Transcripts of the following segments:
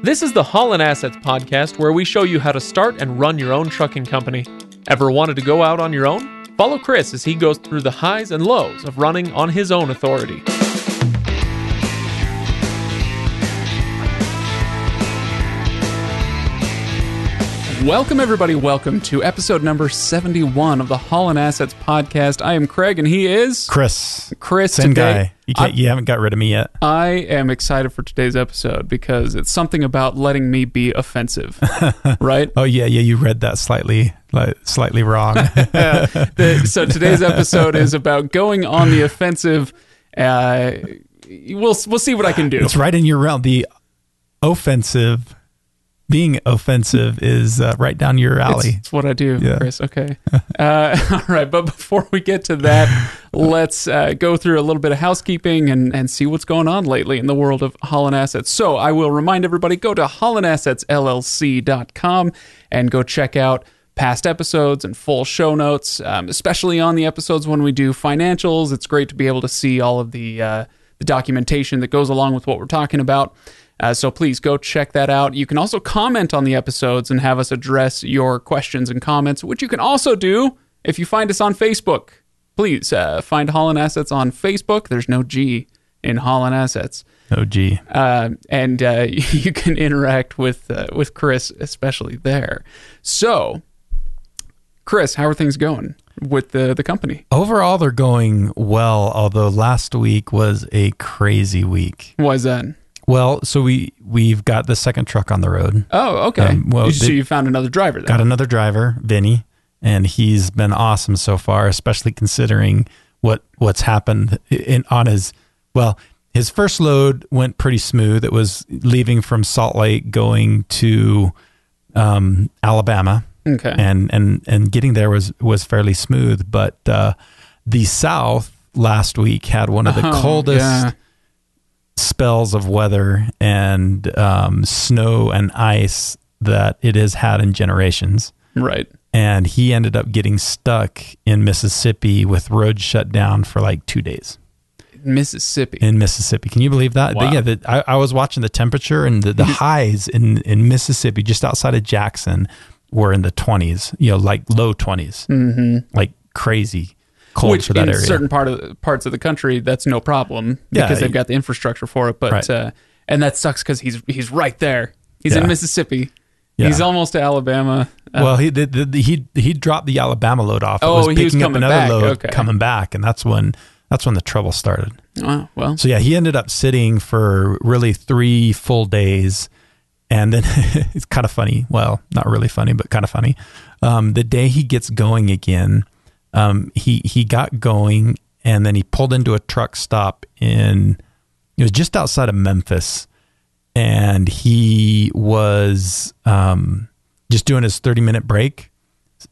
This is the Holland Assets podcast where we show you how to start and run your own trucking company. Ever wanted to go out on your own? Follow Chris as he goes through the highs and lows of running on his own authority. Welcome, everybody. Welcome to episode number 71 of the Holland Assets podcast. I am Craig, and he is Chris. Chris. Same today, guy. You, can't, you haven't got rid of me yet. I am excited for today's episode because it's something about letting me be offensive, right? Oh yeah, yeah. You read that slightly, like, slightly wrong. The- so today's episode is about going on the offensive. Uh, we'll we'll see what I can do. it's right in your realm. The offensive, being offensive, is uh, right down your It's, alley. it's what I do, Yeah. Chris. Okay. Uh, all right. But before we get to that, let's uh, go through a little bit of housekeeping and, and see what's going on lately in the world of Holland Assets. So I will remind everybody go to hollandassetsllc.com and go check out past episodes and full show notes, um, especially on the episodes when we do financials. It's great to be able to see all of the, uh, the documentation that goes along with what we're talking about. Uh, so please go check that out. You can also comment on the episodes and have us address your questions and comments, which you can also do if you find us on Facebook. Please uh, find Holland Assets on Facebook. There's no G in Holland Assets, Oh gee. uh, and uh, you can interact with uh, with Chris, especially there. So, Chris, how are things going with the the company? Overall, they're going well. Although last week was a crazy week. Why is that? Well, so we we've got the second truck on the road. Oh, okay. Um, well, so you found another driver then? Got another driver, Vinny, and he's been awesome so far, especially considering what what's happened in on his well, his first load went pretty smooth. It was leaving from Salt Lake going to um, Alabama, Okay. and and and getting there was was fairly smooth. But uh, the South last week had one of the Oh, coldest yeah. Spells of weather and um, snow and ice that it has had in generations Right. and he ended up getting stuck in Mississippi with roads shut down for like two days Mississippi. in Mississippi. Can you believe that? Wow. Yeah, the, I, I was watching the temperature and the, the highs in, in Mississippi, just outside of Jackson, were in the 20s, you know, like low 20s, mm-hmm. like crazy cold which for that in area. certain part of parts of the country that's no problem Yeah, because they've got the infrastructure for it but Right. uh, and that sucks because he's he's right there he's Yeah. in mississippi Yeah. he's almost to alabama Uh, well, he the, the, he he dropped the Alabama load off. Oh, was he was picking up coming another back. load Okay. coming back, and that's when that's when the trouble started. oh, well So yeah, he ended up sitting for really three full days, and then it's kind of funny. Well, not really funny, but kind of funny. Um, the day he gets going again, um, he he got going, and then he pulled into a truck stop in it was just outside of Memphis, and he was um, just doing his thirty minute break,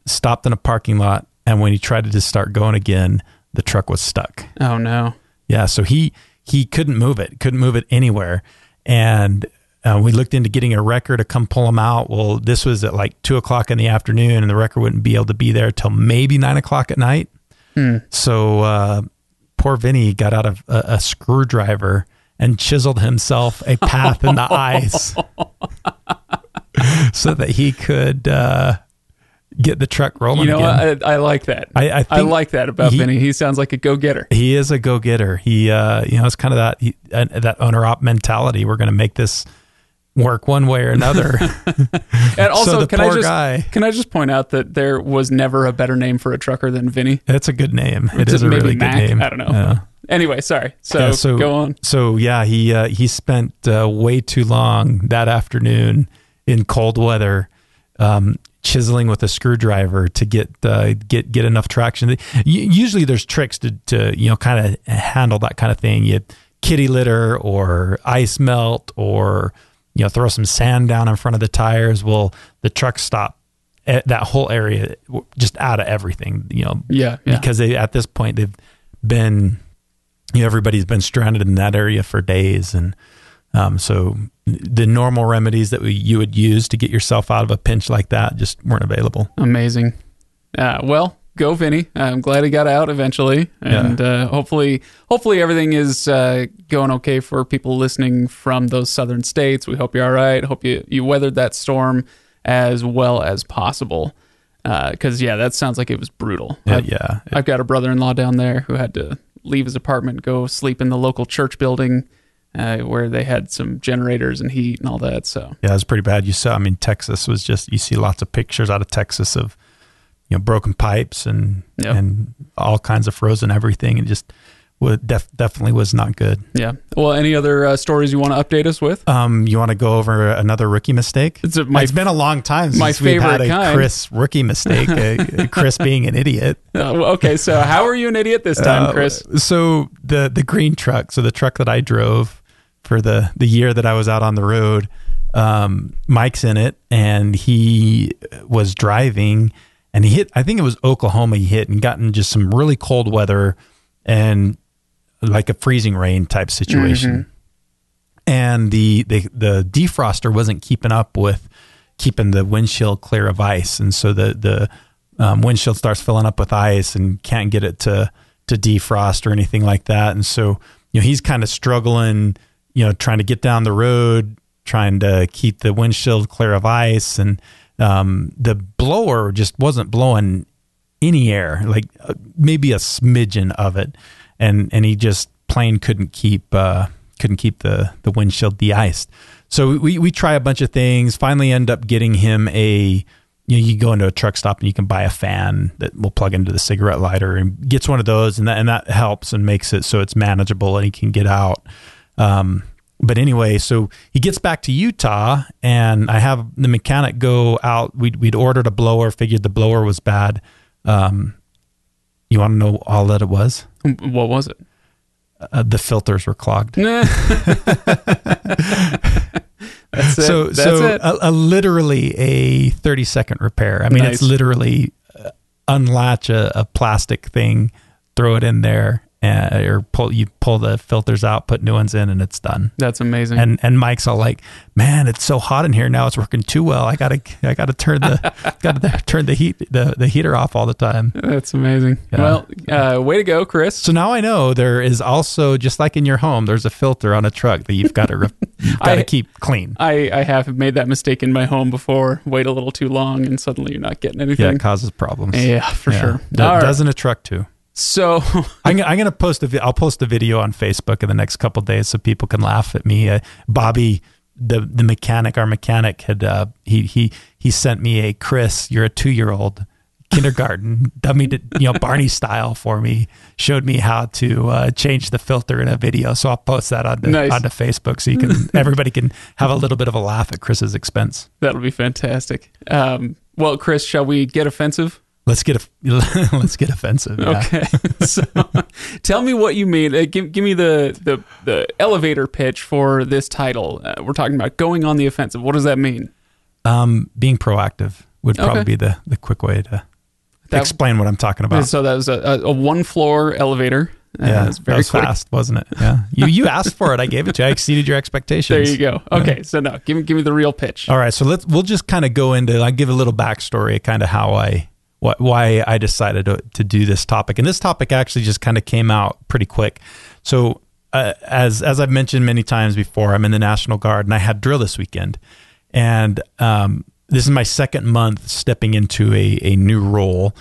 stopped in a parking lot, and when he tried to just start going again, the truck was stuck. oh no. Yeah, so he he couldn't move it, couldn't move it anywhere, and uh, we looked into getting a wrecker to come pull them out. Well, this was at like two o'clock in the afternoon, and the wrecker wouldn't be able to be there till maybe nine o'clock at night. So uh, poor Vinny got out of a, a screwdriver and chiseled himself a path in the ice so that he could uh, get the truck rolling you know. I, I like that I- I think like that about he- Vinny. he sounds like a go-getter He is a go getter. He, uh, you know, it's kind of that he, uh, that owner op mentality. We're going to make this work one way or another. and also the can i just guy- can i just point out that there was never a better name for a trucker than Vinny That's a good name. It Is is a really Mac? good name. I don't know. Yeah. anyway sorry so, Yeah, so go on So yeah, he uh, he spent uh, way too long that afternoon in cold weather. Um, chiseling with a screwdriver to get uh, get get enough traction. Usually, there's tricks to to you know kind of handle that kind of thing. You kitty litter or ice melt or you know throw some sand down in front of the tires. will the truck stop that whole area just out of everything. You know, yeah yeah because they at this point they've been you know everybody's been stranded in that area for days and um, so the normal remedies that we, you would use to get yourself out of a pinch like that just weren't available Amazing. Uh, well, go Vinny. I'm glad he got out eventually, and uh, hopefully, hopefully everything is uh, going okay for people listening from those southern states. We hope you're all right. Hope you you weathered that storm as well as possible. Because yeah, that sounds like it was brutal. Yeah, I've, yeah. I've got a brother-in-law down there who had to leave his apartment, go sleep in the local church building. Uh, where they had some generators and heat and all that. So Yeah, it was pretty bad. You saw, I mean, Texas was just, you see lots of pictures out of Texas of, you know, broken pipes and, Yep. and all kinds of frozen everything. And just would def- definitely was not good. yeah. Well, any other uh, stories you want to update us with? Um, you want to go over another rookie mistake? It's a- my- it's been a long time since my we've had favorite a kind. Chris rookie mistake. uh, Chris being an idiot. Uh, well, okay, so how are you an idiot this time, Uh, Chris? So the the green truck, so the truck that I drove for the the year that I was out on the road, um, Mike's in it, and he was driving, and he hit. I think it was Oklahoma. He hit and gotten just some really cold weather, and like a freezing rain type situation. And the, the the defroster wasn't keeping up with keeping the windshield clear of ice, and so the the um, windshield starts filling up with ice and can't get it to to defrost or anything like that. And so you know he's kind of struggling, you know, trying to get down the road, trying to keep the windshield clear of ice, and um, the blower just wasn't blowing any air, like uh, maybe a smidgen of it, and and he just plain couldn't keep uh, couldn't keep the the windshield de-iced. So we we try a bunch of things. Finally, end up getting him a. You know, you go into a truck stop and you can buy a fan that will plug into the cigarette lighter and gets one of those and that and that helps and makes it so it's manageable and he can get out. Um, but anyway, so he gets back to Utah, and I have the mechanic go out. We'd, we'd ordered a blower, figured the blower was bad. Um, you want to know all that it was? What was it? Uh, the filters were clogged. That's it. So, so. A, a literally a thirty second repair. I mean, Nice. it's literally uh, unlatch a, a plastic thing, throw it in there, uh, or pull you pull the filters out, put new ones in, and it's done. that's amazing. and and Mike's all like, "Man, it's so hot in here now. It's working too well. I gotta I gotta turn the gotta turn the heat the, the heater off all the time." that's amazing. Yeah. Well, uh, way to go, Chris. So now I know there is also just like in your home, there's a filter on a truck that you've got to re- you've got to keep clean. I, I have made that mistake in my home before. Wait a little too long, and suddenly you're not getting Yeah, anything. it causes problems. Yeah, for Yeah. sure. Do- All right. Doesn't a truck too? So, I'm, I'm gonna post a I'll post a video on Facebook in the next couple days so people can laugh at me. Uh, Bobby, the the mechanic, our mechanic had uh, he he he sent me a Chris, you're a two year old kindergarten dummy, to, you know Barney style for me. Showed me how to uh, change the filter in a video, so I'll post that onto Nice. onto Facebook so you can everybody can have a little bit of a laugh at Chris's expense. that'll be fantastic. Um, well, Chris, shall we get offensive? Let's get a, let's get offensive. Yeah. Okay. so, tell me what you mean. Uh, give, give me the, the, the elevator pitch for this title. Uh, we're talking about going on the offensive. What does that mean? Um, being proactive would probably Okay. be the, the quick way to That- explain what I'm talking about. So that was a, a, a one floor elevator. Uh, yeah, that very was fast, wasn't it? Yeah, you you asked for it. I gave it to you. I exceeded your expectations. There you go. Okay. So no, give me, give me the real pitch. All right, so let's we'll just kind of go into. I give a little backstory, kind of how I why I decided to, to do this topic, and this topic actually just kind of came out pretty quick. So uh, as as I've mentioned many times before, I'm in the National Guard, and I had drill this weekend, and um, this is my second month stepping into a a new role.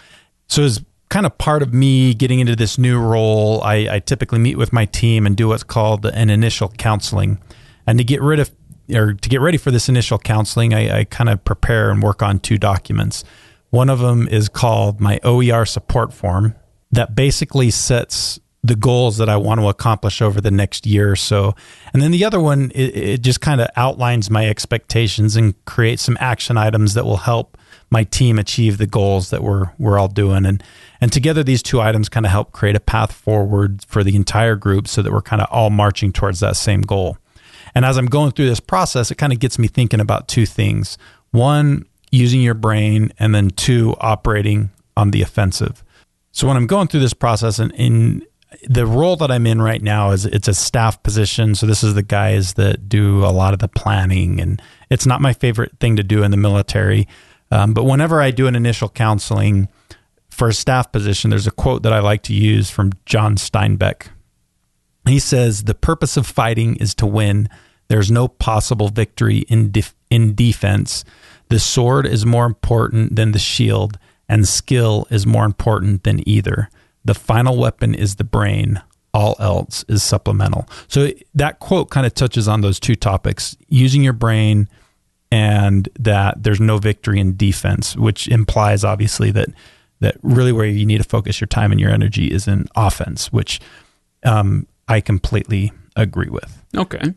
So it's kind of part of me getting into this new role. I, I typically meet with my team and do what's called an initial counseling, and to get rid of or to get ready for this initial counseling, I, I kind of prepare and work on two documents. One of them is called my OER support form that basically sets the goals that I want to accomplish over the next year or so. And then the other one, it, it just kind of outlines my expectations and creates some action items that will help my team achieve the goals that we're we're all doing. And and together these two items kind of help create a path forward for the entire group so that we're kind of all marching towards that same goal. And as I'm going through this process, it kind of gets me thinking about two things. One, using your brain, and then two, operating on the offensive. So when I'm going through this process and in the role that I'm in right now is it's a staff position. So this is the guys that do a lot of the planning and it's not my favorite thing to do in the military. Um, but whenever I do an initial counseling, for a staff position, there's a quote that I like to use from John Steinbeck. He says, The purpose of fighting is to win. There's no possible victory in, def- in defense. The sword is more important than the shield, and skill is more important than either. The final weapon is the brain. All else is supplemental. So that quote kind of touches on those two topics using your brain and that there's no victory in defense, which implies obviously that that really where you need to focus your time and your energy is in offense, which um, I completely agree with. Okay.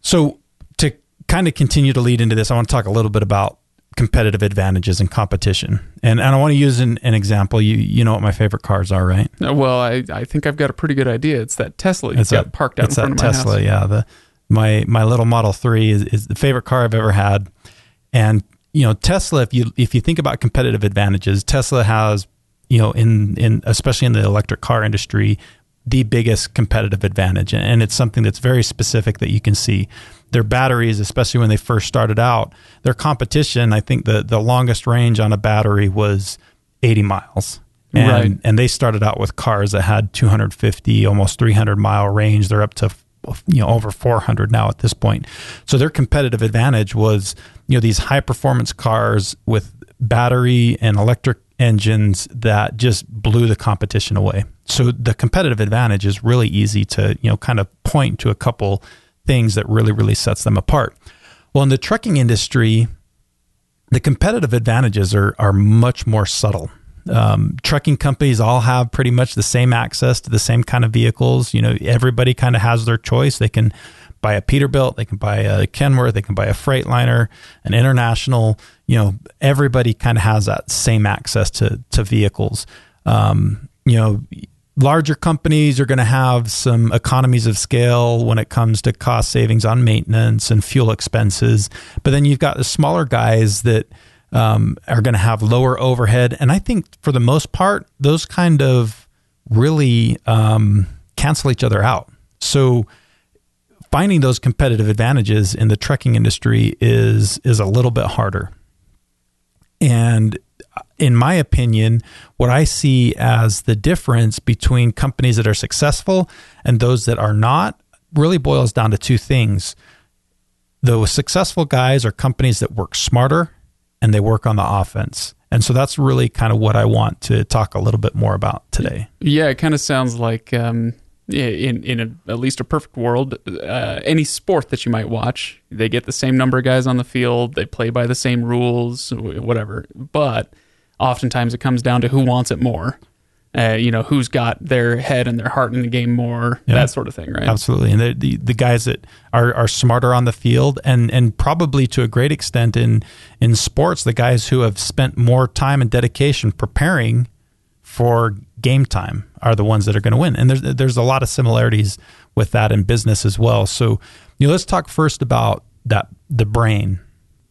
So to kind of continue to lead into this, I want to talk a little bit about competitive advantages and competition. And, and I want to use an, an example. You you know what my favorite cars are, right? Uh, Well, I, I think I've got a pretty good idea. It's that Tesla you've got parked out in front of my Tesla, house. yeah. The my my little Model Three is, is the favorite car I've ever had, and you know Tesla. If you if you think about competitive advantages, Tesla has you know in in especially in the electric car industry the biggest competitive advantage, and, it's something that's very specific that you can see. Their batteries, especially when they first started out, their competition. I think the the longest range on a battery was eighty miles. And, Right. and they started out with cars that had 250 almost 300 mile range they're up to you know over 400 now at this point so their competitive advantage was you know these high performance cars with battery and electric engines that just blew the competition away so the competitive advantage is really easy to you know kind of point to a couple things that really really sets them apart well in the trucking industry the competitive advantages are are much more subtle. Um, trucking companies all have pretty much the same access to the same kind of vehicles. You know, everybody kind of has their choice. They can buy a Peterbilt, they can buy a Kenworth, they can buy a Freightliner, an International. You know, everybody kind of has that same access to to vehicles. Um, you know, larger companies are going to have some economies of scale when it comes to cost savings on maintenance and fuel expenses. But then you've got the smaller guys that um, are going to have lower overhead. And I think for the most part, those kind of really um, cancel each other out. So finding those competitive advantages in the trucking industry is is a little bit harder. And in my opinion, what I see as the difference between companies that are successful and those that are not really boils down to two things. The successful guys are companies that work smarter and they work on the offense. And so that's really kind of what I want to talk a little bit more about today. Yeah, it kind of sounds like um, in in a, at least a perfect world, uh, any sport that you might watch, they get the same number of guys on the field, they play by the same rules, whatever. But oftentimes it comes down to who wants it more. Uh, you know, who's got their head and their heart in the game more, Yeah. that sort of thing, right? Absolutely. And the, the, the guys that are, are smarter on the field and, and probably to a great extent in, in sports, the guys who have spent more time and dedication preparing for game time are the ones that are going to win. And there's, there's a lot of similarities with that in business as well. So, you know, let's talk first about that, the brain.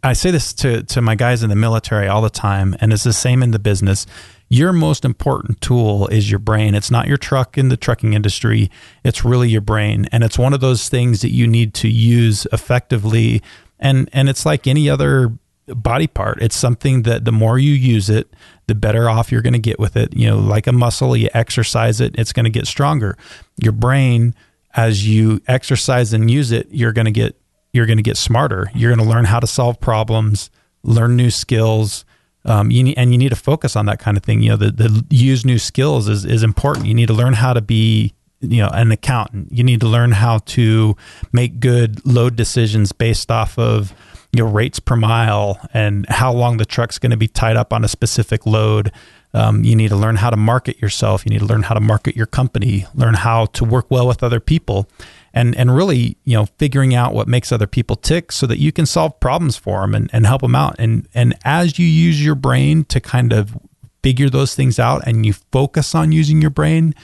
I say this to, to my guys in the military all the time, and it's the same in the business. Your most important tool is your brain. It's not your truck in the trucking industry. It's really your brain. And it's one of those things that you need to use effectively. And, and it's like any other body part. It's something that the more you use it, the better off you're going to get with it. You know, like a muscle, you exercise it, it's going to get stronger. Your brain, as you exercise and use it, you're going to get you're going to get smarter. You're going to learn how to solve problems, learn new skills. Um, you need, and you need to focus on that kind of thing. You know, the, the use new skills is, is important. You need to learn how to be, you know, an accountant. You need to learn how to make good load decisions based off of, you know, rates per mile and how long the truck's going to be tied up on a specific load. Um, you need to learn how to market yourself. You need to learn how to market your company, learn how to work well with other people and and really you know figuring out what makes other people tick so that you can solve problems for them and, and help them out. And and as you use your brain to kind of figure those things out and you focus on using your brain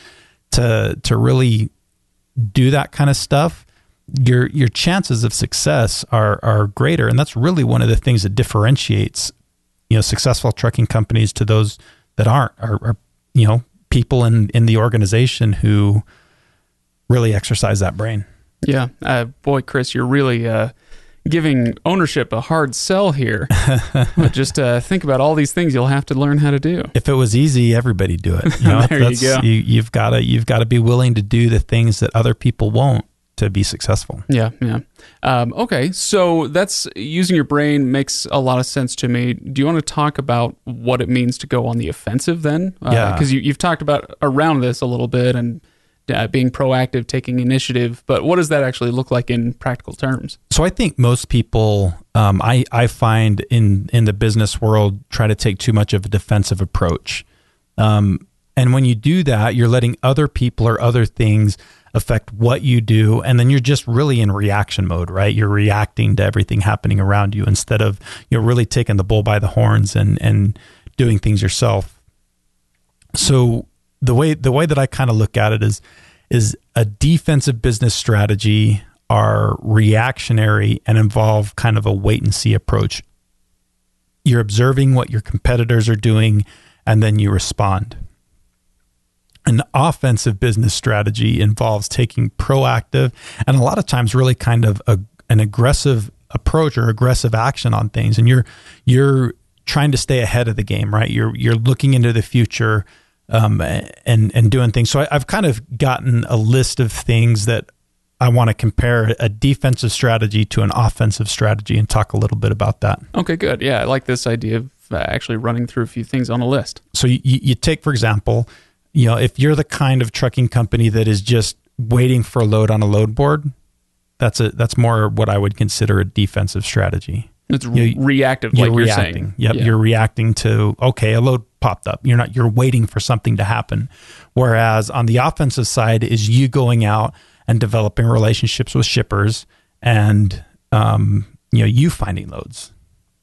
to to really do that kind of stuff your your chances of success are are greater. And that's really one of the things that differentiates you know successful trucking companies to those that aren't are, are you know people in in the organization who really exercise that brain Yeah, uh, boy, Chris, you're really uh, giving ownership a hard sell here. just uh, think about all these things you'll have to learn how to do. If it was easy, everybody do it. You know, There you go. You, you've got to you've got to be willing to do the things that other people won't to be successful. Yeah, yeah. Um, okay, so that's using your brain makes a lot of sense to me. Do you want to talk about what it means to go on the offensive then? Uh, Yeah. Because you, you've talked about around this a little bit and uh, being proactive, taking initiative, but what does that actually look like in practical terms? So I think most people, um, I I find in in the business world, try to take too much of a defensive approach. Um, and when you do that, you're letting other people or other things affect what you do, and then you're just really in reaction mode, right? You're reacting to everything happening around you instead of you know really taking the bull by the horns and and doing things yourself. So the way the way that I kind of look at it is is a defensive business strategy are reactionary and involve kind of a wait and see approach. You're observing what your competitors are doing and then you respond. An offensive business strategy involves taking proactive and a lot of times really kind of a, an aggressive approach or aggressive action on things and you're you're trying to stay ahead of the game, right? You're you're looking into the future um, and and doing things. So I, I've kind of gotten a list of things that I want to compare a defensive strategy to an offensive strategy and talk a little bit about that. Okay, good. Yeah, I like this idea of uh, actually running through a few things on a list. So you, you take, for example, you know, if you're the kind of trucking company that is just waiting for a load on a load board, that's a that's more what I would consider a defensive strategy. It's You- reactive, You're like you're reacting. saying. Yep, Yeah. you're reacting to okay, a load popped up. You're not you're waiting for something to happen. Whereas on the offensive side is you going out and developing relationships with shippers and um, you know you finding loads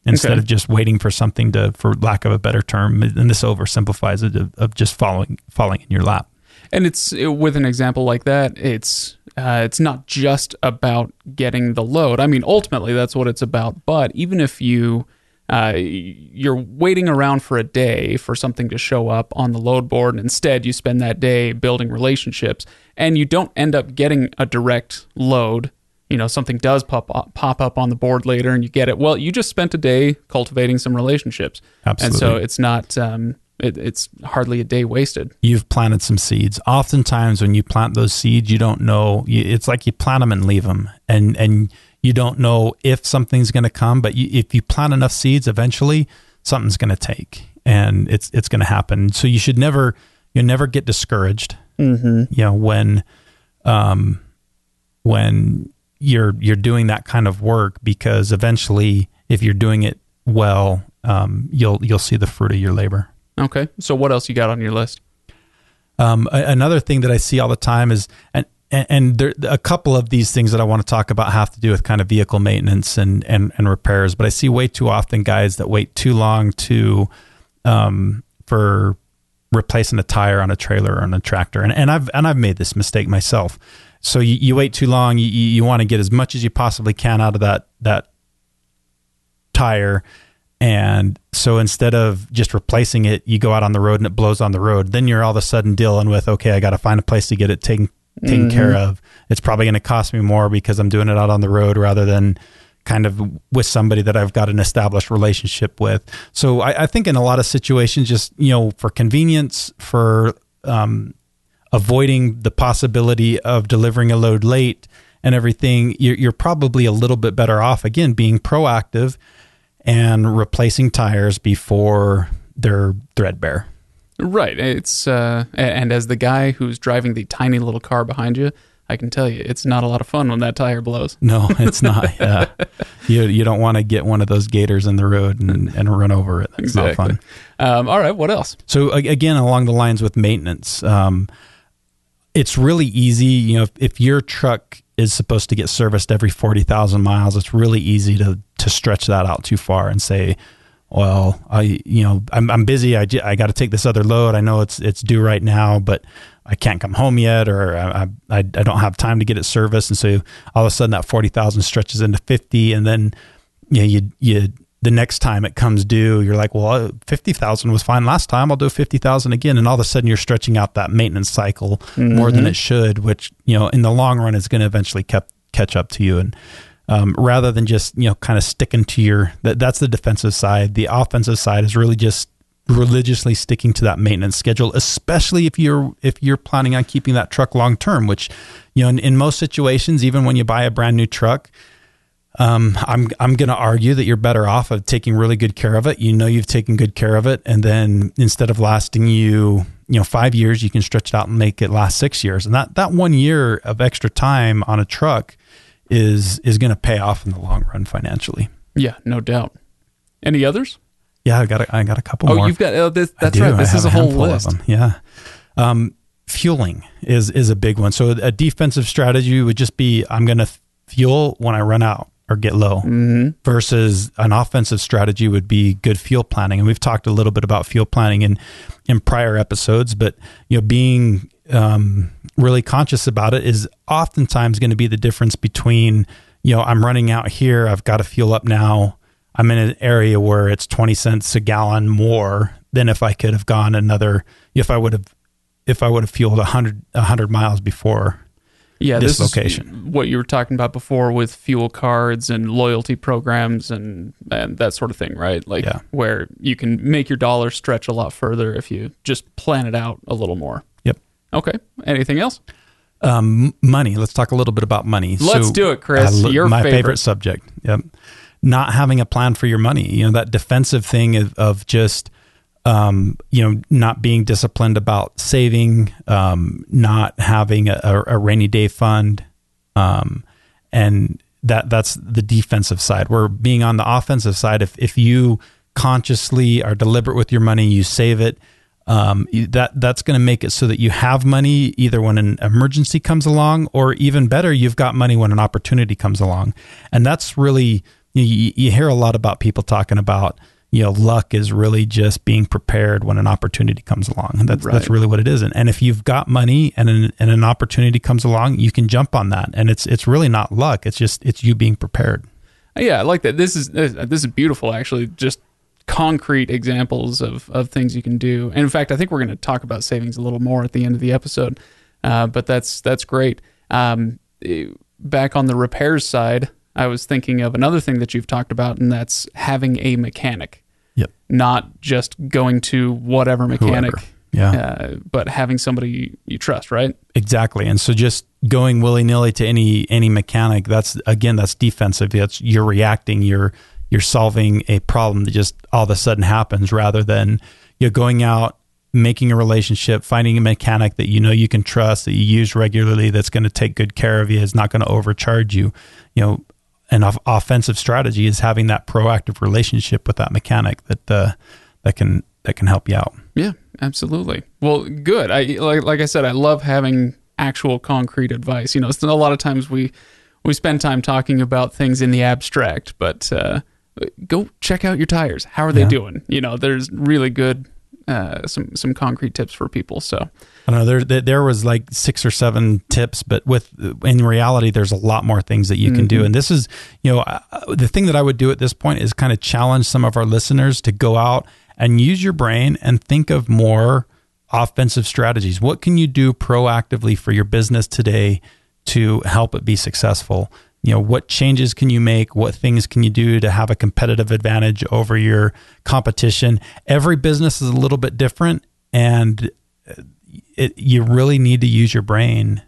instead Okay. of just waiting for something to, for lack of a better term, and this oversimplifies it of, of just following falling in your lap. And it's it- with an example like that, it's uh, it's not just about getting the load. I mean, ultimately that's what it's about. But even if you uh, you're waiting around for a day for something to show up on the load board, and instead you spend that day building relationships, and you don't end up getting a direct load. You know, something does pop up, pop up on the board later, and you get it. Well, you just spent a day cultivating some relationships, and so it's not. Um, it, it's hardly a day wasted. You've planted some seeds. Oftentimes, when you plant those seeds, you don't know. You, it's like you plant them and leave them, and and you don't know if something's going to come. But you, if you plant enough seeds, eventually something's going to take, and it's it's going to happen. So you should never you never get discouraged. Mm-hmm. You know when, um, when you're you're doing that kind of work because eventually, if you're doing it well, um, you'll you'll see the fruit of your labor. Okay. So what else you got on your list? Um, another thing that I see all the time is, and and, there, a couple of these things that I want to talk about have to do with kind of vehicle maintenance and and and repairs. But I see way too often guys that wait too long to, um, for replacing a tire on a trailer or on a tractor, and and I've and I've made this mistake myself. So you, you wait too long. You you want to get as much as you possibly can out of that that tire. And so instead of just replacing it, you go out on the road and it blows on the road. Then you're all of a sudden dealing with, okay, I got to find a place to get it taken taken care of. It's probably going to cost me more because I'm doing it out on the road rather than kind of with somebody that I've got an established relationship with. So I, I think in a lot of situations, just you know, for convenience, for um, avoiding the possibility of delivering a load late and everything, you're, you're probably a little bit better off again being proactive and replacing tires before they're threadbare. Right. It's uh, and as the guy who's driving the tiny little car behind you, I can tell you it's not a lot of fun when that tire blows. No, it's not. Yeah. you you don't want to get one of those gators in the road and, and run over it. That's not fun. Um, all right. What else? So again, along the lines with maintenance, um, it's really easy. You know, if, if your truck is supposed to get serviced every forty thousand miles, it's really easy to to stretch that out too far and say, well, I you know I'm I'm busy. I, I got to take this other load. I know it's it's due right now, but I can't come home yet, or I I, I don't have time to get it serviced, and so all of a sudden that forty thousand stretches into fifty, and then you know, you you the next time it comes due, you're like, well, fifty thousand was fine last time. I'll do fifty thousand again, and all of a sudden you're stretching out that maintenance cycle more than mm-hmm. it should, which you know in the long run is going to eventually kept catch up to you. And um, rather than just you know kind of sticking to your that that's the defensive side. The offensive side is really just religiously sticking to that maintenance schedule, especially if you're if you're planning on keeping that truck long term. Which you know in, in most situations, even when you buy a brand new truck. Um, I'm I'm going to argue that you're better off of taking really good care of it. You know you've taken good care of it, and then instead of lasting you, you know, five years, you can stretch it out and make it last six years. And that that one year of extra time on a truck is is going to pay off in the long run financially. Yeah, no doubt. Any others? Yeah, I got a, I got a couple Oh, more. you've got oh, this. That's right. This is a, a whole handful of list. them. Yeah. Um, fueling is is a big one. So a defensive strategy would just be I'm going to fuel when I run out or get low. hmm Versus an offensive strategy would be good fuel planning, and we've talked a little bit about fuel planning in in prior episodes. But you know, being um, really conscious about it is oftentimes going to be the difference between you know I'm running out here, I've got to fuel up now. I'm in an area where it's 20 cents a gallon more than if I could have gone another if I would have if I would have fueled 100 100 miles before. Yeah, This this location. what you were talking about before with fuel cards and loyalty programs and and that sort of thing, right? Like Yeah. where you can make your dollar stretch a lot further if you just plan it out a little more. Yep. Okay. Anything else? Um, money. Let's talk a little bit about money. Let's do it, Chris. Lo- Your my favorite. favorite subject. Yep. Not having a plan for your money. You know that defensive thing of, of just um, you know not being disciplined about saving, um, not having a, a, a rainy day fund, um, and that that's the defensive side. We're being on the offensive side. If if you consciously are deliberate with your money, you save it. Um, that that's going to make it so that you have money either when an emergency comes along, or even better, you've got money when an opportunity comes along. And that's really you, you hear a lot about people talking about you know luck is really just being prepared when an opportunity comes along. And that's that's really what it is. And, and if you've got money and an, and an opportunity comes along, you can jump on that. And it's it's really not luck. It's just it's you being prepared. Yeah, I like that. This is this is beautiful actually. Just concrete examples of of things you can do. And in fact, I think we're going to talk about savings a little more at the end of the episode. Uh, but that's that's great. Um, eh, back on the repairs side, I was thinking of another thing that you've talked about, and that's having a mechanic. Yep. Not just going to whatever mechanic, Whoever. Yeah. uh, but having somebody you trust, right? Exactly. And so just going willy nilly to any any mechanic, that's again that's defensive. That's you're reacting, you're you're solving a problem that just all of a sudden happens rather than you're going out, making a relationship, finding a mechanic that you know you can trust, that you use regularly, that's going to take good care of you, is not going to overcharge you. You know, an off- offensive strategy is having that proactive relationship with that mechanic that uh, that can that can help you out. Yeah, absolutely. Well, good. I like like I said, I love having actual concrete advice. You know, a lot of times we we spend time talking about things in the abstract, but uh, go check out your tires. How are they Yeah. doing? You know, there's really good uh, some some concrete tips for people. So I know. There, there, was like six or seven tips, but with in reality, there's a lot more things that you can do. And this is, you know, uh, the thing that I would do at this point is kind of challenge some of our listeners to go out and use your brain and think of more offensive strategies. What can you do proactively for your business today to help it be successful? You know, what changes can you make? What things can you do to have a competitive advantage over your competition? Every business is a little bit different and it, you really need to use your brain,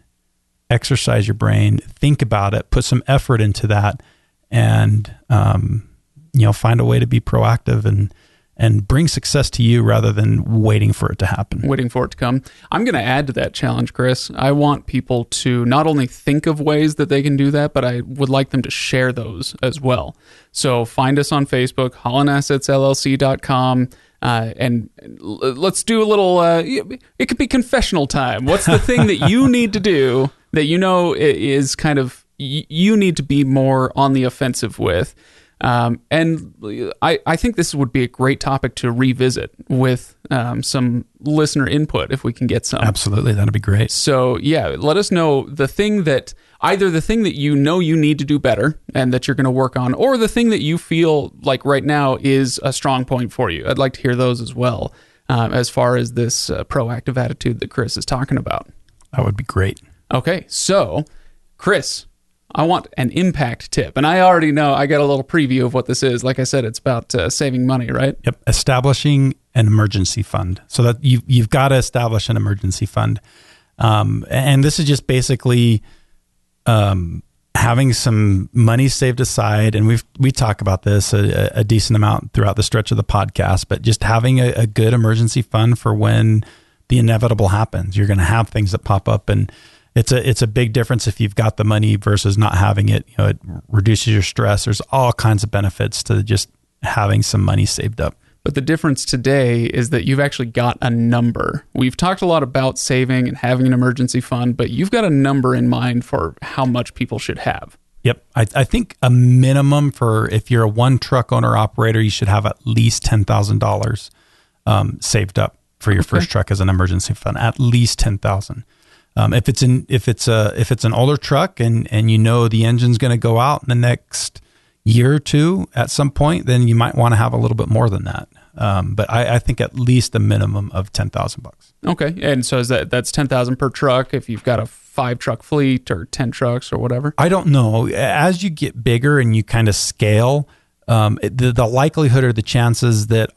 exercise your brain, think about it, put some effort into that, and um, you know find a way to be proactive and and bring success to you rather than waiting for it to happen. waiting for it to come. I'm going to add to that challenge, Chris. I want people to not only think of ways that they can do that, but I would like them to share those as well. So find us on Facebook, HollandAssetsLLC.com. Uh, and let's do a little. Uh, it could be confessional time. What's the thing that you need to do that you know is kind of you need to be more on the offensive with? Um, and I, I think this would be a great topic to revisit with um, some listener input if we can get some. Absolutely, that'd be great. So yeah, let us know the thing that either the thing that you know you need to do better and that you're going to work on, or the thing that you feel like right now is a strong point for you. I'd like to hear those as well, um, as far as this uh, proactive attitude that Chris is talking about. That would be great. Okay, so Chris, I want an impact tip. And I already know I got a little preview of what this is. Like I said, it's about uh, saving money, right? Yep. Establishing an emergency fund. So that you you've got to establish an emergency fund. Um, and this is just basically um, having some money saved aside. And we've we talk about this a, a, decent amount throughout the stretch of the podcast. But just having a, a good emergency fund for when the inevitable happens. You're going to have things that pop up and it's a it's a big difference if you've got the money versus not having it. You know, it reduces your stress. There's all kinds of benefits to just having some money saved up. But the difference today is that you've actually got a number. We've talked a lot about saving and having an emergency fund, but you've got a number in mind for how much people should have. Yep. I, I think a minimum for if you're a one truck owner operator, you should have at least $10,000 um, saved up for your okay. first truck as an emergency fund, at least 10,000. Um, if it's an if it's a if it's an older truck and and you know the engine's going to go out in the next year or two at some point, then you might want to have a little bit more than that. Um, but I, I, think at least a minimum of ten thousand bucks. Okay, and so is that that's ten thousand per truck if you've got a five truck fleet or ten trucks or whatever? I don't know. As you get bigger and you kind of scale, um, the the likelihood or the chances that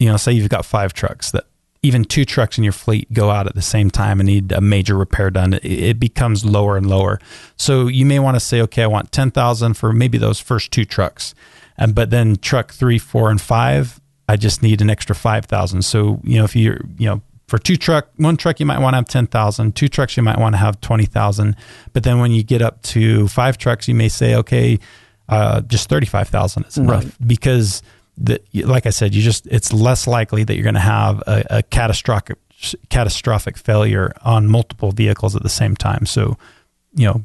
you know, say you've got five trucks that even two trucks in your fleet go out at the same time and need a major repair done, it, becomes lower and lower. So you may want to say, okay, I want 10,000 for maybe those first two trucks. And, but then truck three, four, and five, I just need an extra 5,000. So, you know, if you're, you know, for two truck, one truck, you might want to have 10,000, two trucks, you might want to have 20,000. But then when you get up to five trucks, you may say, okay, uh, just 35,000 is enough right. because that, like I said, you just it's less likely that you're going to have a, a catastrophic catastrophic failure on multiple vehicles at the same time. So, you know,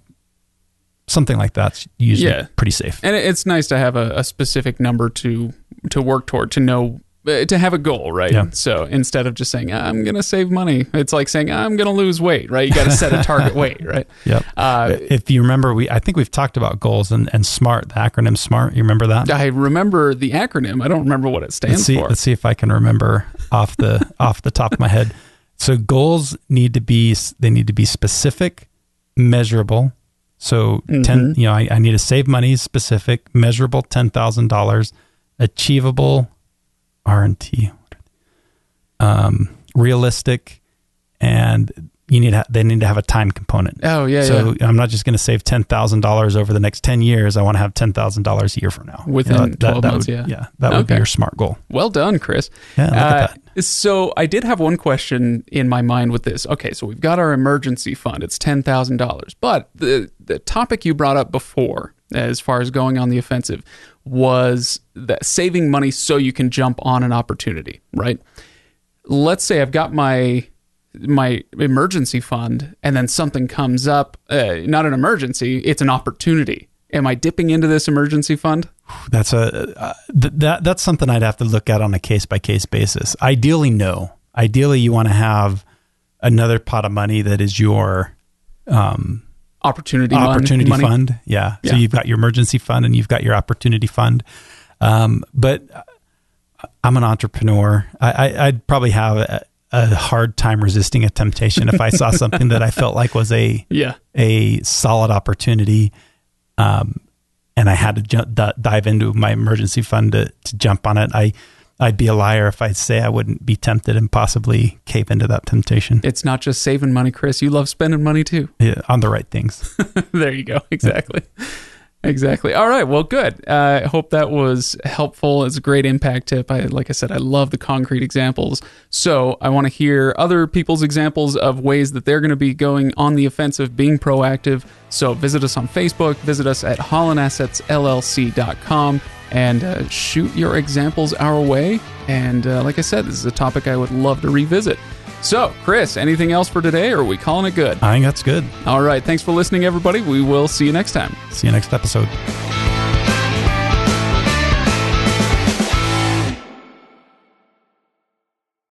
something like that's usually yeah. pretty safe. And it's nice to have a, a, specific number to to work toward to know to have a goal, right? Yeah. So instead of just saying I'm going to save money, it's like saying I'm going to lose weight, right? You got to set a target weight, right? Yep. Uh, if you remember, we I think we've talked about goals and, and SMART, the acronym SMART. You remember that? I remember the acronym. I don't remember what it stands let's see, for. Let's see if I can remember off the off the top of my head. So goals need to be they need to be specific, measurable. So mm-hmm. ten, you know, I, I need to save money, specific, measurable, ten thousand dollars, achievable, R and T, um, realistic, and you need to, they need to have a time component. Oh yeah. So yeah. I'm not just going to save ten thousand dollars over the next ten years. I want to have ten thousand dollars a year from now. Within you know, that, twelve that months, would, yeah. Yeah, that okay. would be your smart goal. Well done, Chris. Yeah, uh. So I did have one question in my mind with this. Okay, so we've got our emergency fund. It's ten thousand dollars, but the the topic you brought up before, as far as going on the offensive, was that saving money so you can jump on an opportunity, right? Let's say I've got my my emergency fund and then something comes up, uh, not an emergency, it's an opportunity. Am I dipping into this emergency fund? That's a uh, th- that that's something I'd have to look at on a case by case basis. Ideally, no. Ideally, you want to have another pot of money that is your um, opportunity opportunity money. fund. Yeah. yeah. So you've got your emergency fund and you've got your opportunity fund. Um, but I'm an entrepreneur. I, would probably have a, a, hard time resisting a temptation if I saw something that I felt like was a yeah a solid opportunity. Um, and I had to jump, d- dive into my emergency fund to, to jump on it. I I'd be a liar if I'd say I wouldn't be tempted and possibly cave into that temptation. It's not just saving money, Chris. You love spending money too. Yeah, on the right things. there you go. Exactly. Exactly. All right. Well, good. Uh, I hope that was helpful. It's a great impact tip. I, like I said, I love the concrete examples. So I want to hear other people's examples of ways that they're going to be going on the offensive, being proactive. So visit us on Facebook, visit us at hollandassetsllc.com and uh, shoot your examples our way. And uh, like I said, this is a topic I would love to revisit. So, Chris, anything else for today, or are we calling it good? I think that's good. All right. Thanks for listening, everybody. We will see you next time. See you next episode.